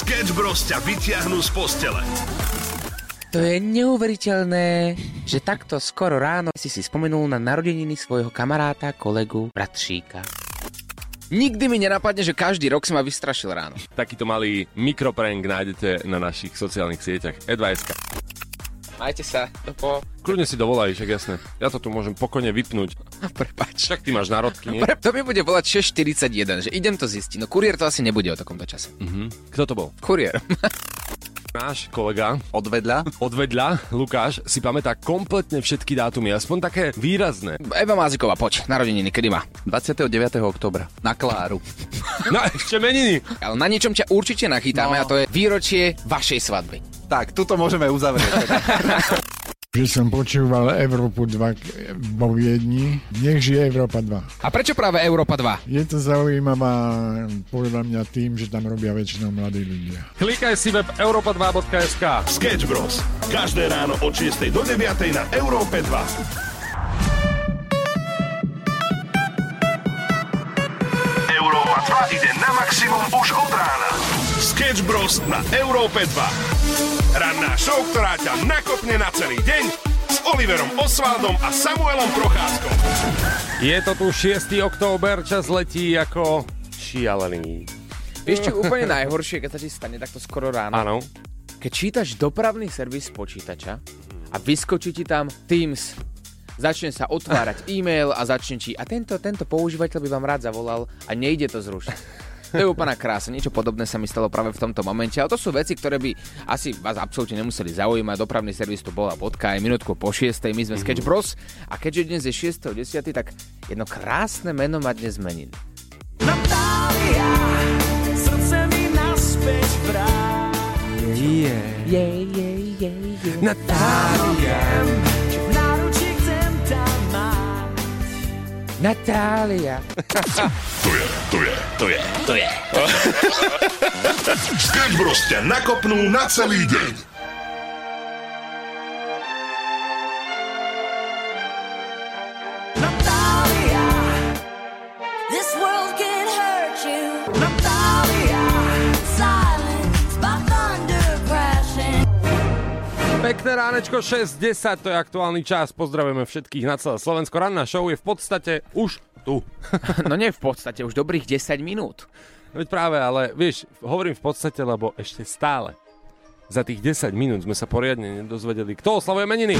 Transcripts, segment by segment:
Sketch Bros ťa vyťahnú z postele. To je neuveriteľné, že takto skoro ráno si si spomenul na narodeniny svojho kamaráta, kolegu, bratříka. Nikdy mi nenapadne, že každý rok si ma vystrašil ráno. Takýto malý mikroprank nájdete na našich sociálnych sieťach. Edvajska. Majte sa, to po... Kľudne si dovolaj, však jasné. Ja to tu môžem pokojne vypnúť. Prepač. Však ty máš národky, nie? Pre, to mi bude volať 6.41, že idem to zistiť. No kuriér to asi nebude o takomto čase. Mhm. Kto to bol? Kuriér. Náš kolega Odvedľa? odvedľa, Lukáš, si pamätá kompletne všetky dátumy, aspoň také výrazné. Eva Máziková, poď, narodeniny, kedy má? 29. oktobra. Na Kláru. No ešte meniny. Ale na niečom ťa určite nachytáme No. a to je výročie vašej svadby. Tak, tuto môžeme uzavrieť. že som počúval Európu 2 k- vo Viedni. Nech žije Európa 2. A prečo práve Európa 2? Je to zaujímavá podľa mňa tým, že tam robia väčšinou mladí ľudia. Klikaj si web europa2.sk. Sketch Bros. Každé ráno od 6 do 9 na Európe 2. Európa 2 ide na maximum už od rána. Sketch Bros. na Európe 2. Ranná show, ktorá ťa nakopne na celý deň s Oliverom Osvaldom a Samuelom Procházkom. Je to tu 6. október, čas letí ako šialený. Vieš čo úplne najhoršie, keď sa ti stane takto skoro ráno? Áno. Keď čítaš dopravný servis počítača a vyskočí ti tam Teams, začne sa otvárať e-mail a začne ti a tento, tento používateľ by vám rád zavolal a nejde to zrušiť. To je úplná krása. Niečo podobné sa mi stalo práve v tomto momente. Ale to sú veci, ktoré by asi vás absolútne nemuseli zaujímať. Dopravný servis tu bola bodka aj minútku po 6. My sme Sketch Bros. A keďže dnes je 6.10., tak jedno krásne meno má dnes menin. Yeah, yeah, yeah, yeah. Natália. Natália. To je, to je, to je, to je. Sketch Bros. ťa nakopnú na celý deň. Pekné ránečko 6.10, to je aktuálny čas. Pozdravujeme všetkých na celé Slovensko. Ranná show je v podstate už tu. No nie v podstate, už dobrých 10 minút. Veď práve, ale vieš, hovorím v podstate, lebo ešte stále za tých 10 minút sme sa poriadne nedozvedeli, kto oslavuje meniny.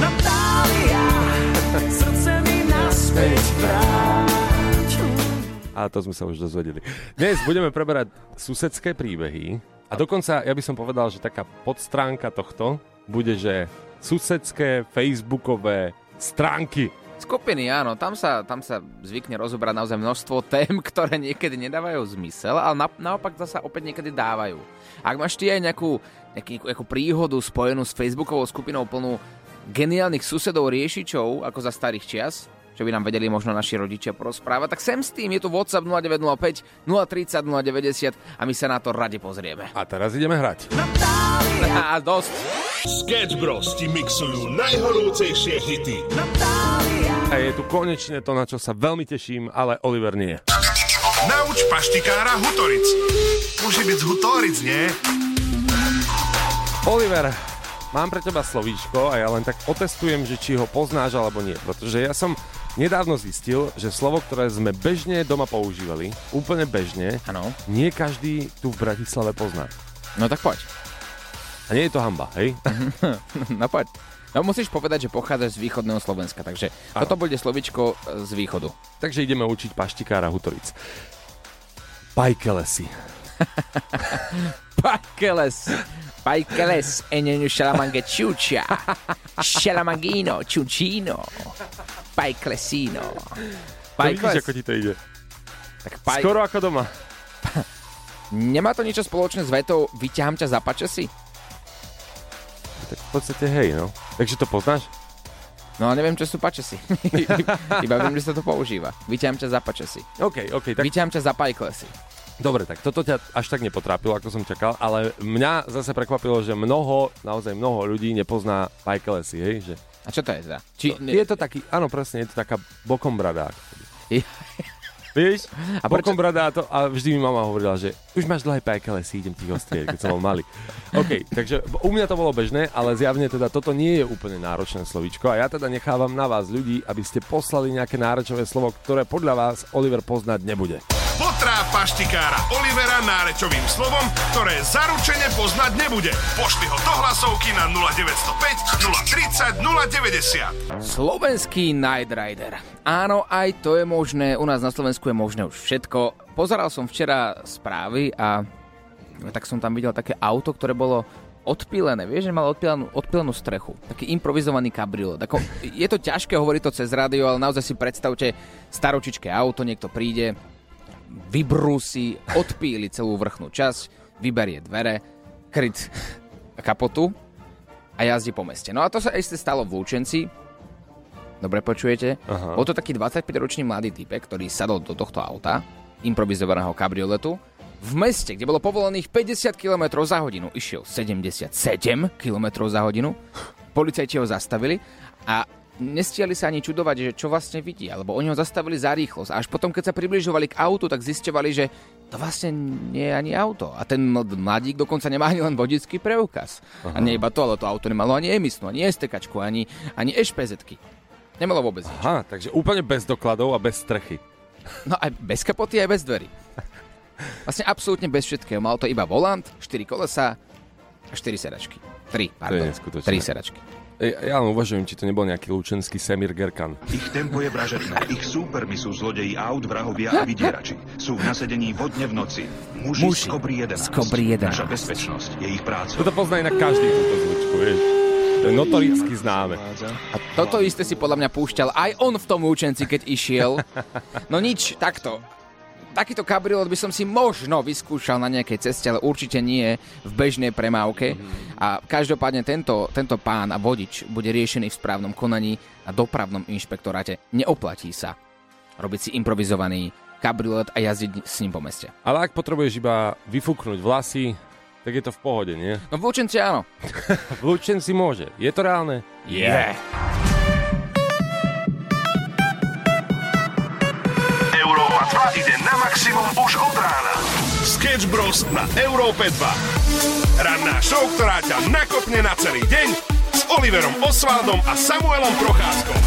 A to sme sa už dozvedeli. Dnes budeme preberať susedské príbehy a dokonca ja by som povedal, že taká podstránka tohto bude, že susedské facebookové stránky. Skupiny, áno, tam sa, tam sa zvykne rozobrať naozaj množstvo tém, ktoré niekedy nedávajú zmysel, ale na, naopak zasa opäť niekedy dávajú. Ak máš ty aj nejakú, nejakú, nejakú príhodu spojenú s facebookovou skupinou plnú geniálnych susedov riešičov, ako za starých čias, čo by nám vedeli možno naši rodičia porozprávať, tak sem s tým je tu WhatsApp 0905 030 090 a my sa na to rade pozrieme. A teraz ideme hrať. A dosť. Sketch Bros. ti mixujú najhorúcejšie hity. A je tu konečne to, na čo sa veľmi teším, ale Oliver nie. Nauč paštikára Hutoric. Môže byť z Hutoric, nie? Oliver, mám pre teba slovíčko a ja len tak otestujem, že či ho poznáš alebo nie. Pretože ja som nedávno zistil, že slovo, ktoré sme bežne doma používali, úplne bežne, Áno. nie každý tu v Bratislave pozná. No tak poď. A nie je to hamba, hej? No poď. No musíš povedať, že pochádzaš z východného Slovenska, takže Áno. toto bude slovičko e, z východu. Takže ideme učiť paštikára Hutoric. Pajkelesi. Pajkeles. Pajkeles. Enenu šalamange čučia. Šalamangino. Čučino. Pajklesino. Vidíš, ako ti to ide. Tak paj... Skoro ako doma. Nemá to niečo spoločné s vetou vyťahám ťa za pačesy? Tak v podstate hej, no. Takže to poznáš? No ale neviem, čo sú pačesy. Iba viem, že sa to používa. Vyťahám ťa za pačesy. OK, OK, tak Vyťahám ťa za pajklesy. Dobre, tak toto ťa až tak nepotrápilo, ako som čakal, ale mňa zase prekvapilo, že mnoho, naozaj mnoho ľudí nepozná Pajkelesi, hej? Že... A čo to je teda? Či... Je to taký, áno presne, je to taká bokom brada. Vieš? A bokom brada a to, a vždy mi mama hovorila, že už máš dlhé pekele, si idem ti ich ostrieť, keď som bol malý. OK, takže u mňa to bolo bežné, ale zjavne teda toto nie je úplne náročné slovíčko a ja teda nechávam na vás ľudí, aby ste poslali nejaké náročové slovo, ktoré podľa vás Oliver poznať nebude. Potrá paštikára Olivera nárečovým slovom, ktoré zaručene poznať nebude. Pošli ho do hlasovky na 0905 030 090. Slovenský Night Rider. Áno, aj to je možné. U nás na Slovensku je možné už všetko. Pozeral som včera správy a tak som tam videl také auto, ktoré bolo odpílené, vieš, že malo odpílenú, odpílenú strechu. Taký improvizovaný kabriolet. Je to ťažké hovoriť to cez rádio, ale naozaj si predstavte staročičké auto, niekto príde, vybrúsi, odpíli celú vrchnú časť, vyberie dvere, kryt kapotu a jazdí po meste. No a to sa isté stalo v Lúčenci. Dobre počujete? Aha. Bol to taký 25-ročný mladý typek, ktorý sadol do tohto auta, improvizovaného kabrioletu, v meste, kde bolo povolených 50 km za hodinu, išiel 77 km za hodinu. Policajti ho zastavili a nestiali sa ani čudovať, že čo vlastne vidí, alebo oni ho zastavili za rýchlosť. A až potom, keď sa približovali k autu, tak zisťovali, že to vlastne nie je ani auto. A ten ml- mladík dokonca nemá ani len vodický preukaz. Aha. A nie iba to, ale to auto nemalo ani emisnú, ani STK, ani, ani ešpezetky. Nemalo vôbec nič. Aha, takže úplne bez dokladov a bez strechy. No aj bez kapoty, aj bez dverí. Vlastne absolútne bez všetkého. Mal to iba volant, 4 kolesa a 4 sedačky. 3, pardon. neskutočné. 3 sedačky. Ja len uvažujem, či to nebol nejaký lučenský Semir Gerkan. Ich tempo je vražedné. Ich súpermi sú zlodeji aut, vrahovia a vydierači. Sú v nasedení vodne v noci. Muži, Muži z Kobry 11. z Kobry 11. Naša bezpečnosť je ich práca. Toto pozná inak každý túto zvučku, vieš. To je notoricky známe. A toto isté si podľa mňa púšťal aj on v tom účenci, keď išiel. No nič, takto. Takýto kabriolet by som si možno vyskúšal na nejakej ceste, ale určite nie v bežnej premávke. A každopádne tento, tento pán a vodič bude riešený v správnom konaní a dopravnom inšpektoráte. Neoplatí sa robiť si improvizovaný kabriolet a jazdiť s ním po meste. Ale ak potrebuješ iba vyfúknuť vlasy, tak je to v pohode, nie? No v Lučenci áno. V Lučenci môže. Je to reálne? Yeah. Od rána. Sketch Bros. na Európe 2. Ranná show, ktorá ťa nakopne na celý deň s Oliverom Osvaldom a Samuelom Procházkom.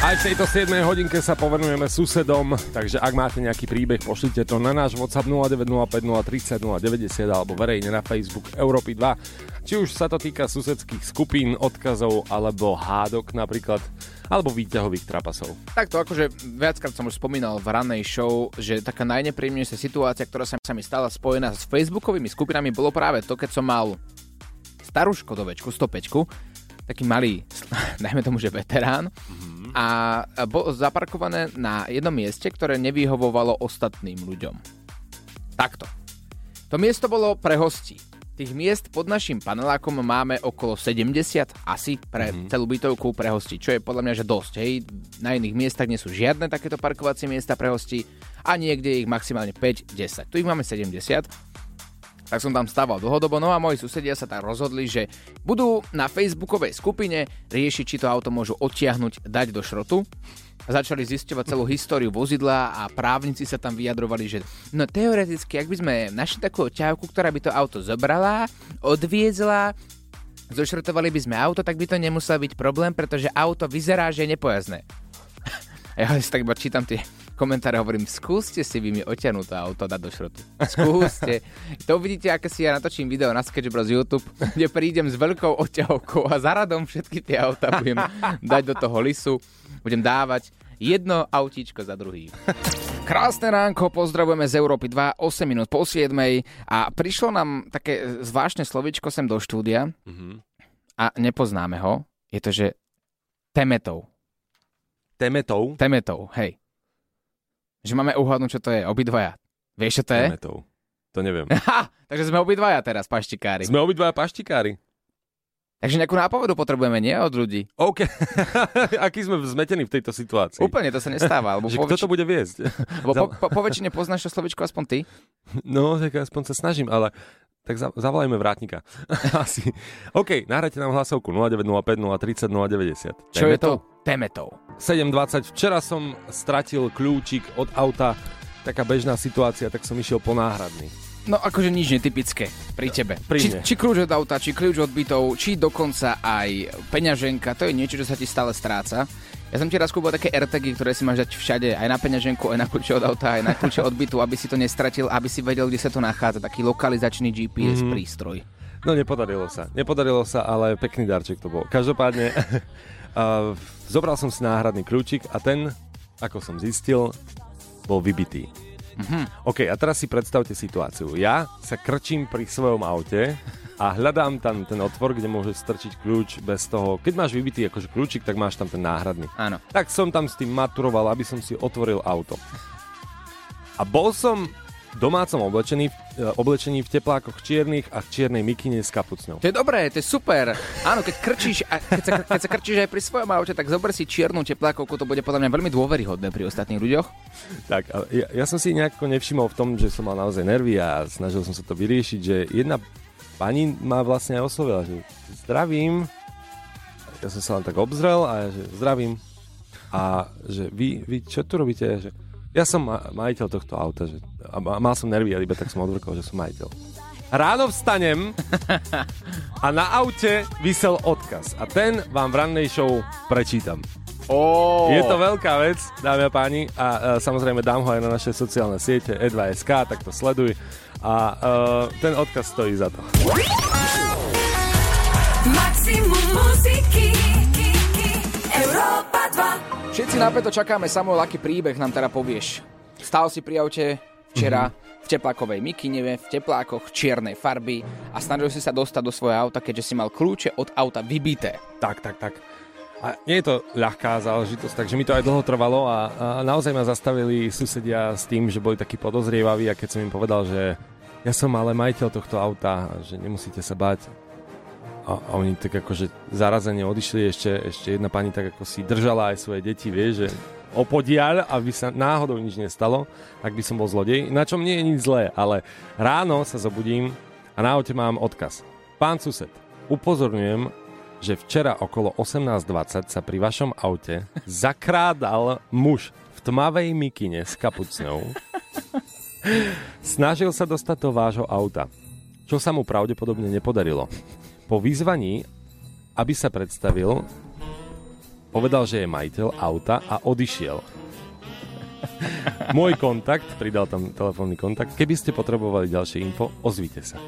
Aj v tejto 7 hodinke sa povenujeme susedom, takže ak máte nejaký príbeh, pošlite to na náš WhatsApp 0905 030 090 alebo verejne na Facebook Európy 2. Či už sa to týka susedských skupín, odkazov alebo hádok napríklad, alebo výťahových trapasov. Takto akože viackrát som už spomínal v rannej show, že taká najnepríjemnejšia situácia, ktorá sa, mi stala spojená s facebookovými skupinami, bolo práve to, keď som mal starú Škodovečku, 105, taký malý, dajme tomu, že veterán, a bol zaparkované na jednom mieste, ktoré nevyhovovalo ostatným ľuďom. Takto. To miesto bolo pre hostí. Tých miest pod našim panelákom máme okolo 70 asi pre mm-hmm. celú bytovku pre hostí, čo je podľa mňa že dosť. Hej. Na iných miestach nie sú žiadne takéto parkovacie miesta pre hostí a niekde je ich maximálne 5-10. Tu ich máme 70 tak som tam stával dlhodobo, no a moji susedia sa tak rozhodli, že budú na facebookovej skupine riešiť, či to auto môžu odtiahnuť, dať do šrotu. Začali zisťovať celú históriu vozidla a právnici sa tam vyjadrovali, že no teoreticky, ak by sme našli takú ťavku, ktorá by to auto zobrala, odviezla, zošrotovali by sme auto, tak by to nemusel byť problém, pretože auto vyzerá, že je nepojazdné. A ja si tak iba čítam tie komentáre, hovorím, skúste si vy mi oťahnuť to auto dať do šrotu. Skúste. to uvidíte, aké si ja natočím video na Sketch Bros YouTube, kde prídem s veľkou oťahovkou a za radom všetky tie auta budem dať do toho lisu, budem dávať jedno autíčko za druhým. Krásne ránko, pozdravujeme z Európy 2, 8 minút po 7 a prišlo nám také zvláštne slovičko sem do štúdia a nepoznáme ho. Je to, že temetov. Temetov? Temetov, hej. Že máme uhádnuť, čo to je, obidvaja. Vieš, čo to je? Temetov. To neviem. Ha! Takže sme obidvaja teraz, paštikári. Sme obidvaja paštikári. Takže nejakú nápovedu potrebujeme, nie od ľudí. OK. Aký sme zmetení v tejto situácii? Úplne to sa nestáva. Lebo, Že po, kto to bude viesť? lebo po, po, po väčšine poznáš to slovičko aspoň ty. No, tak aspoň sa snažím, ale Tak za, zavolajme vrátnika. Asi. OK, nahrajte nám hlasovku 0905 030 090. Čo je to? Temetov. 7.20. Včera som stratil kľúčik od auta. Taká bežná situácia, tak som išiel po náhradný. No akože nič netypické pri tebe. Pri či, mne. či kľúč od auta, či kľúč od bytov, či dokonca aj peňaženka, to je niečo, čo sa ti stále stráca. Ja som ti raz kúpil také AirTagy, ktoré si máš dať všade, aj na peňaženku, aj na kľúče od auta, aj na kľúče od bytu, aby si to nestratil, aby si vedel, kde sa to nachádza. Taký lokalizačný GPS mm-hmm. prístroj. No nepodarilo sa. Nepodarilo sa, ale pekný darček to bol. Každopádne zobral som si náhradný kľúčik a ten, ako som zistil, bol vybitý. Mm-hmm. OK, a teraz si predstavte situáciu. Ja sa krčím pri svojom aute a hľadám tam ten otvor, kde môže strčiť kľúč bez toho. Keď máš vybitý akože kľúčik, tak máš tam ten náhradný. Áno. Tak som tam s tým maturoval, aby som si otvoril auto. A bol som domácom oblečený, e, oblečení v teplákoch čiernych a v čiernej mikine s kapucnou. To je dobré, to je super. Áno, keď krčíš, a keď sa, keď sa krčíš aj pri svojom aute, tak zober si čiernu teplákovku, to bude podľa mňa veľmi dôveryhodné pri ostatných ľuďoch. Tak, ja, ja som si nejako nevšimol v tom, že som mal naozaj nervy a snažil som sa to vyriešiť, že jedna pani ma vlastne aj oslovila, že zdravím. Ja som sa len tak obzrel a že zdravím. A že vy, vy čo tu robíte? Že ja som ma- majiteľ tohto auta. Že, a ma- mal som nervy, ale iba tak som odvrkol, že som majiteľ. Ráno vstanem a na aute vysel odkaz. A ten vám v rannej show prečítam. Oh. Je to veľká vec, dámy a páni, a e, samozrejme dám ho aj na naše sociálne siete E2SK, tak to sleduj. A e, ten odkaz stojí za to. Všetci napäto čakáme, Samuel, aký príbeh nám teda povieš. Stál si pri aute včera v teplákovej mikine, v teplákoch čiernej farby a snažil si sa dostať do svojho auta, keďže si mal kľúče od auta vybité. Tak, tak, tak. A nie je to ľahká záležitosť, takže mi to aj dlho trvalo a, a naozaj ma zastavili susedia s tým, že boli takí podozrievaví a keď som im povedal, že ja som ale majiteľ tohto auta, že nemusíte sa báť. A, a oni tak akože zarazene odišli, ešte, ešte jedna pani tak ako si držala aj svoje deti, vie, že opodiaľ, aby sa náhodou nič nestalo, ak by som bol zlodej. Na čom nie je nič zlé, ale ráno sa zobudím a na aute mám odkaz. Pán sused, upozorňujem, že včera okolo 18.20 sa pri vašom aute zakrádal muž v tmavej mikine s kapucnou. Snažil sa dostať do vášho auta, čo sa mu pravdepodobne nepodarilo. Po vyzvaní, aby sa predstavil, povedal, že je majiteľ auta a odišiel. Môj kontakt, pridal tam telefónny kontakt, keby ste potrebovali ďalšie info, ozvite sa.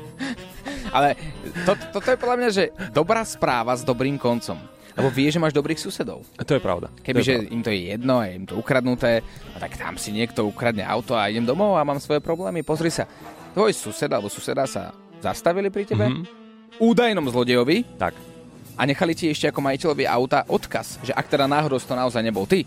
Ale to, toto je podľa mňa, že dobrá správa s dobrým koncom. Lebo vie, že máš dobrých susedov. A to je pravda. Kebyže im to je jedno je im to ukradnuté, no tak tam si niekto ukradne auto a idem domov a mám svoje problémy. Pozri sa, tvoj sused alebo suseda sa zastavili pri tebe, mm-hmm. Údajnom zlodejovi Tak. a nechali ti ešte ako majiteľovi auta odkaz, že ak teda náhodou to naozaj nebol ty,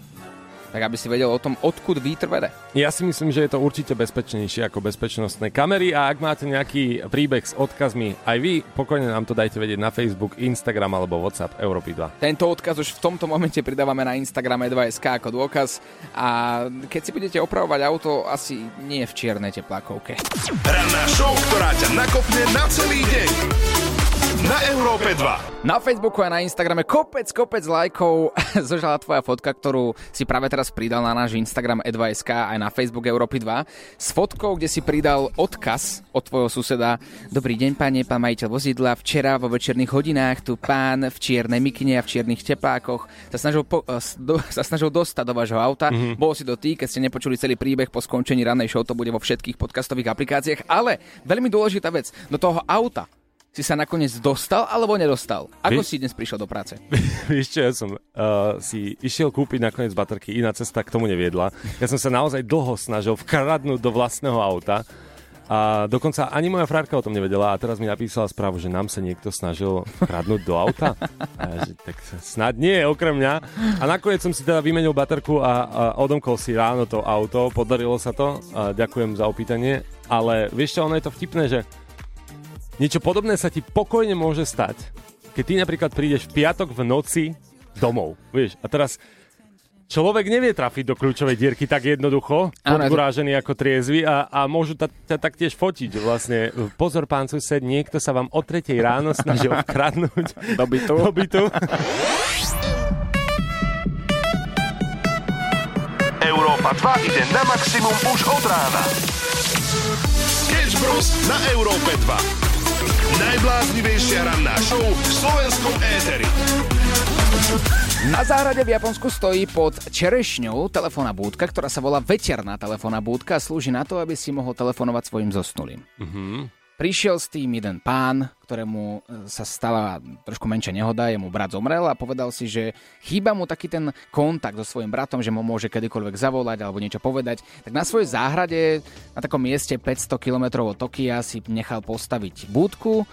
tak aby si vedel o tom, odkud vítr vede. Ja si myslím, že je to určite bezpečnejšie ako bezpečnostné kamery a ak máte nejaký príbeh s odkazmi, aj vy pokojne nám to dajte vedieť na Facebook, Instagram alebo WhatsApp Európy 2. Tento odkaz už v tomto momente pridávame na Instagrame 2SK ako dôkaz a keď si budete opravovať auto, asi nie v čiernej teplákovke. Ranná show, ktorá ťa nakopne na celý deň. Na Európe 2. Na Facebooku a na Instagrame kopec, kopec lajkov zožala tvoja fotka, ktorú si práve teraz pridal na náš Instagram e2sk aj na Facebook Európy 2 s fotkou, kde si pridal odkaz od tvojho suseda. Dobrý deň, pane, pán majiteľ vozidla. Včera vo večerných hodinách tu pán v čiernej mikine a v čiernych teplákoch sa snažil, po, eh, do, sa snažil dostať do vášho auta. Mm-hmm. Bol si to ty, keď ste nepočuli celý príbeh po skončení ranej show, to bude vo všetkých podcastových aplikáciách. Ale veľmi dôležitá vec, do toho auta si sa nakoniec dostal alebo nedostal? Ako Vy- si dnes prišiel do práce? Vieš čo, ja som uh, si išiel kúpiť nakoniec baterky, iná cesta k tomu neviedla. Ja som sa naozaj dlho snažil vkradnúť do vlastného auta a dokonca ani moja frárka o tom nevedela a teraz mi napísala správu, že nám sa niekto snažil vkradnúť do auta. A ja, že, tak snad nie, okrem mňa. A nakoniec som si teda vymenil baterku a, a odomkol si ráno to auto, podarilo sa to, a ďakujem za opýtanie. Ale vieš čo, ono je to vtipné, že Niečo podobné sa ti pokojne môže stať, keď ty napríklad prídeš v piatok v noci domov, vieš, a teraz človek nevie trafiť do kľúčovej dierky tak jednoducho, podkurážený ako triezvy a, a môžu ta, ťa taktiež fotiť vlastne. Pozor, pán sused, niekto sa vám o tretej ráno snažil vkradnúť Do bytu. do bytu. Európa 2 ide na maximum už od rána. Sketch Bros. na Európe 2. Najbláznivejšia ranná show v slovenskom éteri. Na záhrade v Japonsku stojí pod čerešňou telefónna búdka, ktorá sa volá veterná telefónna búdka a slúži na to, aby si mohol telefonovať svojim zosnulým. Prišiel s tým jeden pán, ktorému e, sa stala trošku menšia nehoda, jemu brat zomrel a povedal si, že chýba mu taký ten kontakt so svojím bratom, že mu môže kedykoľvek zavolať alebo niečo povedať. Tak na svojej záhrade, na takom mieste 500 km od Tokia si nechal postaviť búdku,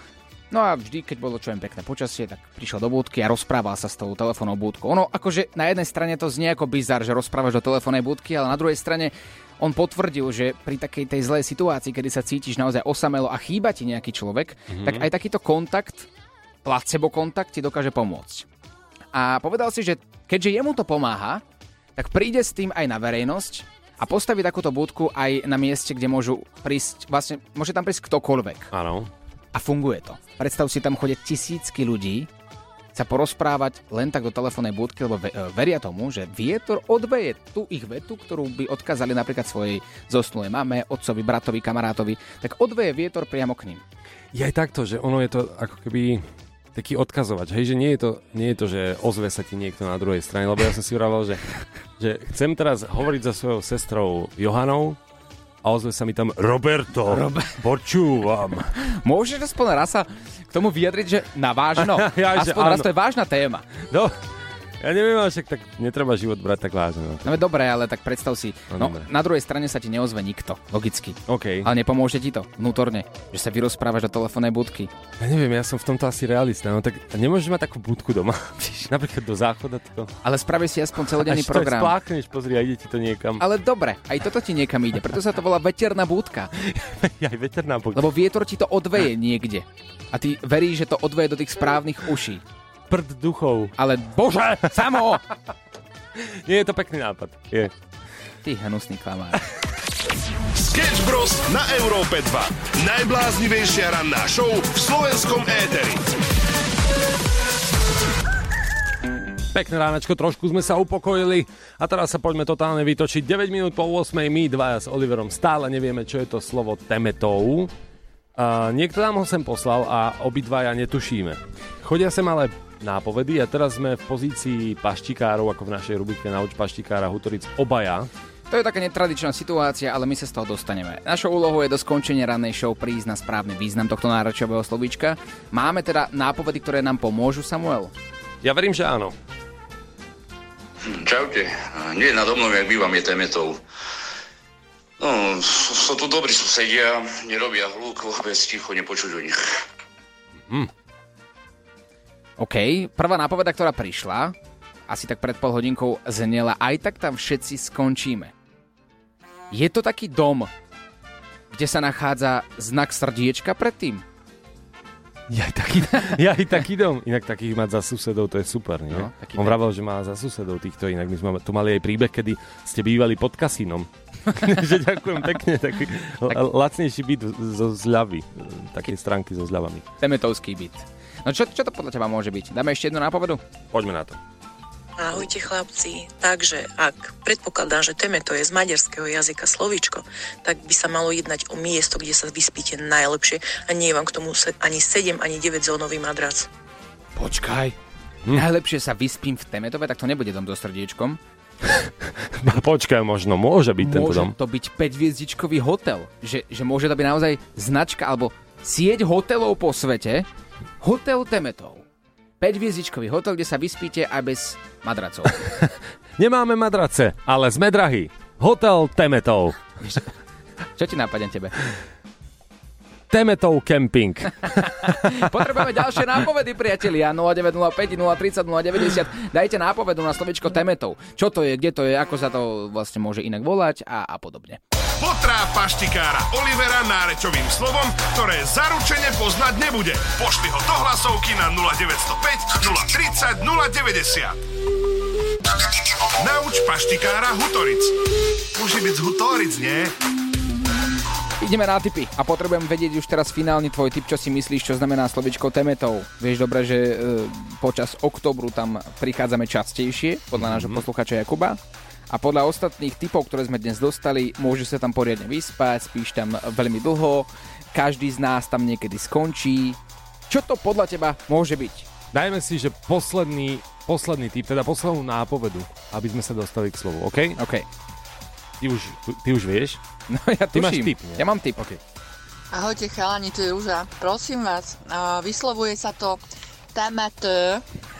No a vždy, keď bolo čo pekné počasie, tak prišiel do búdky a rozprával sa s tou telefónnou búdkou. Ono akože na jednej strane to znie ako bizar, že rozprávaš do telefónnej búdky, ale na druhej strane on potvrdil, že pri takej tej zlej situácii, kedy sa cítiš naozaj osamelo a chýba ti nejaký človek, mm-hmm. tak aj takýto kontakt, placebo kontakt ti dokáže pomôcť. A povedal si, že keďže jemu to pomáha, tak príde s tým aj na verejnosť a postaví takúto budku aj na mieste, kde môžu prísť, vlastne môže tam prísť ktokoľvek. Áno. A funguje to. Predstav si, tam chodia tisícky ľudí sa porozprávať len tak do telefónnej budky, lebo e, veria tomu, že vietor odveje tú ich vetu, ktorú by odkázali napríklad svojej zosnulej mame, otcovi, bratovi, kamarátovi, tak odveje vietor priamo k ním. Je aj takto, že ono je to ako keby taký odkazovač, hej, že nie je to, nie je to že ozve sa ti niekto na druhej strane, lebo ja som si vravel, že, že chcem teraz hovoriť so svojou sestrou Johanou a ozve sa mi tam Roberto, počúvam. Môžeš aspoň raz sa k tomu vyjadriť, že na vážno. Ja, že aspoň raz áno. to je vážna téma. No, ja neviem, ale však tak netreba život brať tak vážne. No. No dobre, ale tak predstav si, No, no, na druhej strane sa ti neozve nikto, logicky. OK. Ale nepomôže ti to vnútorne, že sa vyrozprávaš do telefónnej budky. Ja neviem, ja som v tomto asi realista, no tak nemôžeš mať takú budku doma. Napríklad do záchoda. To... Ale spravíš si aspoň celodenný Až to program. spláchneš, pozri, a ide ti to niekam. Ale dobre, aj toto ti niekam ide, preto sa to volá veterná búdka. aj veterná budka. Lebo vietor ti to odveje niekde. A ty veríš, že to odveje do tých správnych uší. Prd duchov. Ale bože, samo! Nie je to pekný nápad. Je. Ty hnusný klamár. Sketch Bros. na Európe 2. Najbláznivejšia ranná show v slovenskom éteri. Pekné ránačko, trošku sme sa upokojili a teraz sa poďme totálne vytočiť. 9 minút po 8, my dvaja s Oliverom stále nevieme, čo je to slovo temetou. A niekto nám ho sem poslal a obidvaja netušíme. Chodia sem ale nápovedy a teraz sme v pozícii paštikárov, ako v našej rubrike Nauč paštikára Hutoric obaja. To je taká netradičná situácia, ale my sa z toho dostaneme. Našou úlohou je do skončenia rannej show prísť na správny význam tohto náročového slovíčka. Máme teda nápovedy, ktoré nám pomôžu, Samuel? Ja verím, že áno. Čaute. Nie nado mnou, jak bývam, je temetov. No, sú tu dobrí susedia, nerobia hluk, vôbec ticho nepočuť o nich. OK, prvá nápoveda, ktorá prišla, asi tak pred pol hodinkou znela, aj tak tam všetci skončíme. Je to taký dom, kde sa nachádza znak srdiečka predtým? Ja aj taký, ja aj taký dom. Inak takých mať za susedov, to je super, nie? No, On vravel, že má za susedov týchto, inak my sme tu mali aj príbeh, kedy ste bývali pod kasínom. že ďakujem pekne, taký tak... lacnejší byt zo zľavy, také stránky so zľavami. Temetovský byt. No čo, čo to podľa teba môže byť? Dáme ešte jednu nápovedu? Poďme na to. Ahojte chlapci. Takže ak predpokladám, že temeto je z maďarského jazyka slovíčko, tak by sa malo jednať o miesto, kde sa vyspíte najlepšie a nie je vám k tomu se- ani 7, ani 9 zónový madrac. Počkaj. Hm. Najlepšie sa vyspím v Temetove, tak to nebude dom so srdiečkom. Počkaj, možno môže byť tento môže dom. to byť 5-hviezdičkový hotel. Že, že môže to byť naozaj značka alebo sieť hotelov po svete. Hotel Temetov. 5-hviezdičkový hotel, kde sa vyspíte aj bez madracov. Nemáme madrace, ale sme drahí. Hotel Temetov. Čo ti nápadne tebe? Temetov Camping. Potrebujeme ďalšie nápovedy, priatelia. 0905 030 090. Dajte nápovedu na slovičko Temetov. Čo to je, kde to je, ako sa to vlastne môže inak volať a, a podobne. Potrá paštikára Olivera nárečovým slovom, ktoré zaručene poznať nebude. Pošli ho do hlasovky na 0905 030 090. Nauč paštikára Hutoric. Môže byť z Hutoric, nie? Ideme na tipy a potrebujem vedieť už teraz finálny tvoj tip, čo si myslíš, čo znamená slovičko temetov. Vieš dobre, že e, počas oktobru tam prichádzame častejšie, podľa nášho posluchača Jakuba. A podľa ostatných typov, ktoré sme dnes dostali, môže sa tam poriadne vyspať, spíš tam veľmi dlho, každý z nás tam niekedy skončí. Čo to podľa teba môže byť? Dajme si, že posledný, posledný typ, teda poslednú nápovedu, aby sme sa dostali k slovu, OK? OK. Ty už, ty už vieš? No ja Ty máš tuším. tip, nie? Ja mám tip. OK. Ahojte chalani, tu je Rúža. Prosím vás, a vyslovuje sa to TMT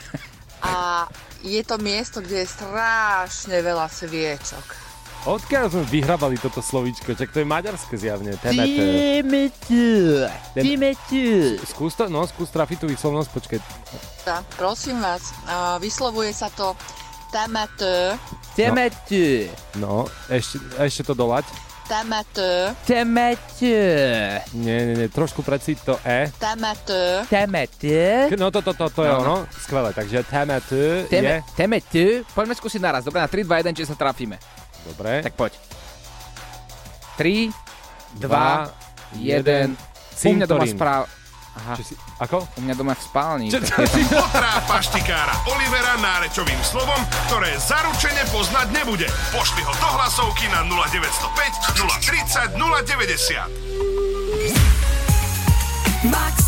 a je to miesto, kde je strašne veľa sviečok. Odkiaľ sme vyhrabali toto slovíčko? Čak to je maďarské zjavne. Temet. Skús to, no, skús trafiť tú výslovnosť, počkaj. Prosím vás, vyslovuje sa to TMT, Temetu. No, ešte, ešte to dolať. TMT, Temetu. Nie, nie, nie, trošku precíť to E. TMT, Temetu. No to, to, to, to je No. ono. Skvelé, takže temet je... Teme, temetu. Poďme skúsiť naraz. Dobre, na 3, 2, 1, či sa trafíme. Dobre. Tak poď. 3, 2, 1. U mňa doma správ... Aha, Čo si, ako? u mňa doma v spálni. Čo- tam- Otrá paštikára Olivera nárečovým slovom, ktoré zaručene poznať nebude. Pošli ho do hlasovky na 0905 030 090. Maximum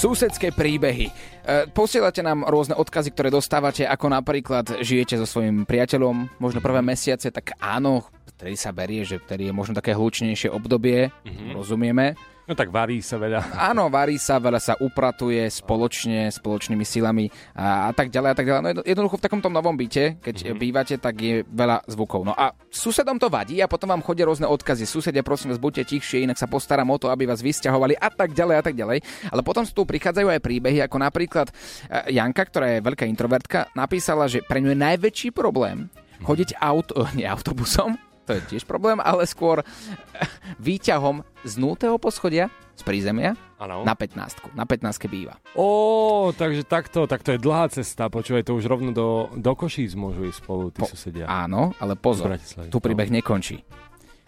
Susedské príbehy. E, Posielate nám rôzne odkazy, ktoré dostávate, ako napríklad žijete so svojím priateľom, možno prvé mesiace, tak áno, vtedy sa berie, že vtedy je možno také hlučnejšie obdobie, rozumieme. No tak varí sa veľa. Áno, varí sa, veľa sa upratuje spoločne, spoločnými silami a, a tak ďalej a tak ďalej. No jedno- jednoducho v takomto novom byte, keď mm-hmm. bývate, tak je veľa zvukov. No a susedom to vadí a potom vám chodia rôzne odkazy. Susedia, prosím vás, buďte tichšie, inak sa postaram o to, aby vás vysťahovali a tak ďalej a tak ďalej. Ale potom tu prichádzajú aj príbehy, ako napríklad eh, Janka, ktorá je veľká introvertka, napísala, že pre ňu je najväčší problém chodiť auto, nie autobusom, to je tiež problém, ale skôr výťahom z 0. poschodia z prízemia Áno. na 15. Na 15 býva. Ó, takže takto, tak to je dlhá cesta. Počúvaj, to už rovno do, do Košíc môžu ísť spolu, tí Po- susedia. Áno, ale pozor, tu príbeh nekončí.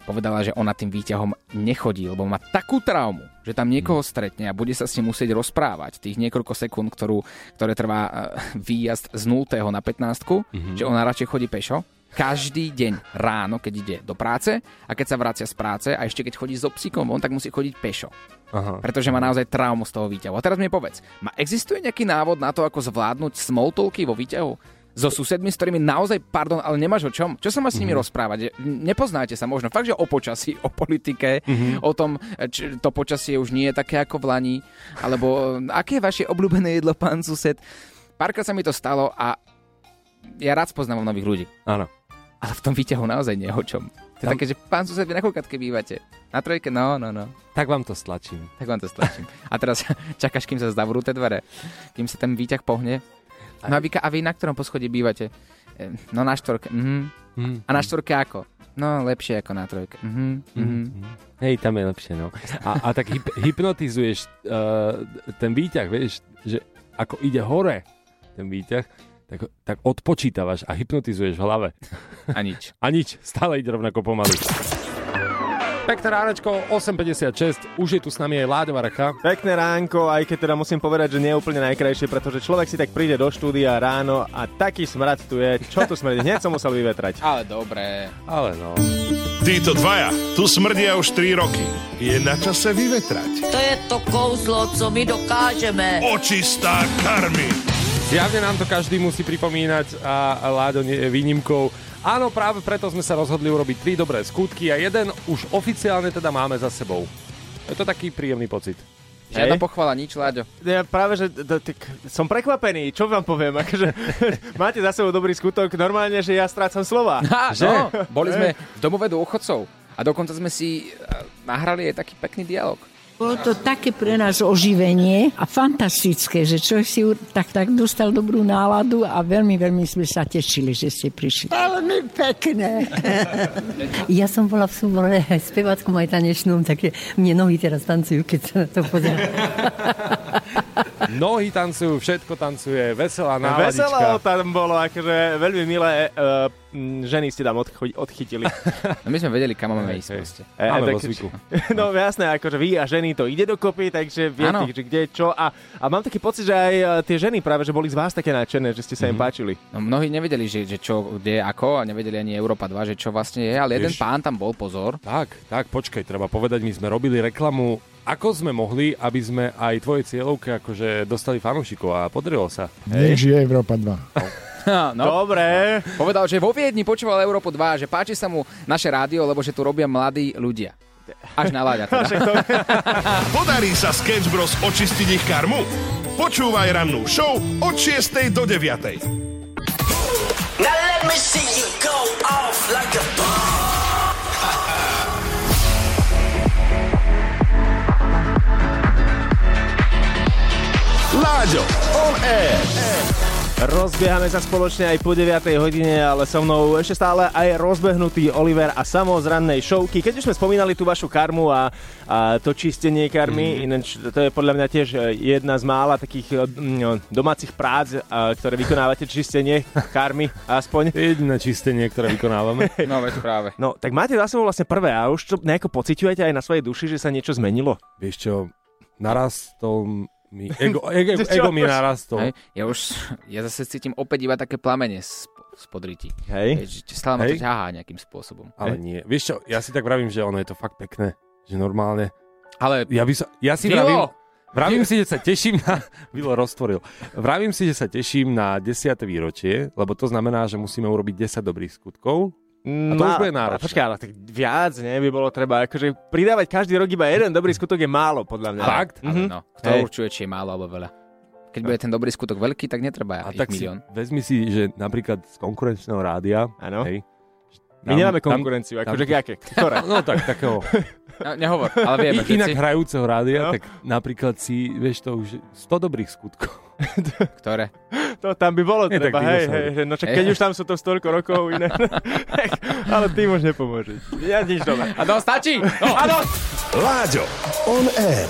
Povedala, že ona tým výťahom nechodí, lebo má takú traumu, že tam niekoho stretne a bude sa s ním musieť rozprávať tých niekoľko sekúnd, ktorú, ktoré trvá eh, výjazd z 0. na 15, že ona radšej chodí pešo. Každý deň ráno, keď ide do práce a keď sa vracia z práce a ešte keď chodí so psíkom on tak musí chodiť pešo. Aha. Pretože má naozaj traumu z toho výťahu. A teraz mi povedz, ma existuje nejaký návod na to, ako zvládnuť small talky vo výťahu? So susedmi, s ktorými naozaj, pardon, ale nemáš o čom? Čo sa má s nimi rozprávať? Že Nepoznáte sa možno. Fakt, že o počasí, o politike, o tom, či to počasie už nie je také ako v Lani, alebo e, aké je vaše obľúbené jedlo, pán sused? Párkrát sa mi to stalo a ja rád spoznávam nových ľudí. Áno. Ale v tom výťahu naozaj nie o čom. To je Tam- také, že pán sused, vy na koľkátke bývate? Na trojke? No, no, no. Tak vám to stlačím. Tak vám to stlačím. A teraz čakáš, kým sa zavrú tie dvere. Kým sa ten výťah pohne. No a vy, a vy na ktorom poschodí bývate? E, No na štvorke. Mhm. Hm. A na štvorke ako? No lepšie ako na trojke. Mhm. Mhm. Hej, tam je lepšie, no. A, a tak hyp, hypnotizuješ uh, ten výťah, vieš, že ako ide hore ten výťah, tak, tak odpočítavaš a hypnotizuješ v hlave. A nič. A nič, stále ide rovnako pomaly. Pekné ránečko, 8.56, už je tu s nami aj Láďo Varacha. Pekné ránko, aj keď teda musím povedať, že nie je úplne najkrajšie, pretože človek si tak príde do štúdia ráno a taký smrad tu je. Čo tu smrdí? Hneď som musel vyvetrať. Ale dobré. Ale no. Títo dvaja tu smrdia už 3 roky. Je na čase vyvetrať. To je to kouzlo, co my dokážeme. Očistá karmy. Zjavne nám to každý musí pripomínať a, Láďo nie je výnimkou. Áno, práve preto sme sa rozhodli urobiť tri dobré skutky a jeden už oficiálne teda máme za sebou. Je to taký príjemný pocit. Žiadna Hej. pochvala, nič, Láďo. Ja práve, že d- tak som prekvapený, čo vám poviem, akože máte za sebou dobrý skutok, normálne, že ja strácam slova. Ha, Že? no, boli sme v domove dôchodcov. A dokonca sme si e, nahrali aj taký pekný dialog. Bolo to také pre nás oživenie a fantastické, že človek si tak, tak dostal dobrú náladu a veľmi, veľmi sme sa tešili, že ste prišli. Veľmi pekné. Ja som bola v súbore aj spevackom, aj tanečnom, takže mne nohy teraz tancujú, keď sa na to pozerám. Nohy tancujú, všetko tancuje, veselá náladička. Veselo tam bolo, akože veľmi milé uh, ženy ste tam odcho- odchytili. No my sme vedeli, kam máme ísť proste. E, tak- zvyku. No jasné, akože vy a ženy to ide dokopy, takže viete, že kde čo. A, a mám taký pocit, že aj e, tie ženy práve, že boli z vás také nadšené, že ste sa im páčili. No, mnohí nevedeli, že, že čo, kde, ako a nevedeli ani Európa 2, že čo vlastne je, ale jeden Vieš- pán tam bol, pozor. Tak, tak, počkaj, treba povedať, my sme robili reklamu, ako sme mohli, aby sme aj tvoje cieľovke akože dostali fanúšikov a podarilo sa. Nech žije Európa 2. no. Dobre. Povedal, že vo Viedni počúval Európu 2, že páči sa mu naše rádio, lebo že tu robia mladí ľudia. Až na Láďa teda. Podarí sa Sketch Bros očistiť ich karmu? Počúvaj rannú show od 6. do 9. Láďo, on air. Rozbiehame sa spoločne aj po 9. hodine, ale so mnou ešte stále aj rozbehnutý Oliver a Samo z rannej showky. Keď už sme spomínali tú vašu karmu a, a to čistenie karmy, mm. ináč to je podľa mňa tiež e, jedna z mála takých mm, domácich prác, a, ktoré vykonávate čistenie karmy aspoň. Jediné čistenie, ktoré vykonávame. No veď práve. No, tak máte za sebou vlastne prvé a už to nejako pociťujete aj na svojej duši, že sa niečo zmenilo? Vieš čo, narastol mi, ego, ego, ego mi narastol. Hej, ja už, ja zase cítim opäť iba také plamene spod ryti. Hej. Hej, že stále ma to Hej. ťahá nejakým spôsobom. Ale nie. Vieš čo, ja si tak vravím, že ono je to fakt pekné. Že normálne. Ale Ja, by sa, ja si Vilo! vravím, vravím si, že sa teším na... Vilo roztvoril. Vravím si, že sa teším na 10. výročie, lebo to znamená, že musíme urobiť 10 dobrých skutkov. A to už bude náročné. Počkaj, ale tak viac, nie? By bolo treba, akože pridávať každý rok iba jeden dobrý skutok je málo, podľa mňa. Fakt? Ale no, kto Hej. určuje, či je málo alebo veľa. Keď bude ten dobrý skutok veľký, tak netreba A ich tak si, milión. vezmi si, že napríklad z konkurenčného rádia, Áno. hej, My nemáme konkurenciu, akože aké? Ktoré? No tak, takého. No, nehovor, ale vieme, I, inak všetci, hrajúceho rádia, No. tak napríklad si, vieš to už, 100 dobrých skutkov. ktoré. To tam by bolo Nie, treba, hej, dinosaury. hej, hej, no čak, Hej. keď už tam sú to stoľko rokov iné, ale tým už nepomôže. Ja nič doma. A to stačí! No, Láďo, on air.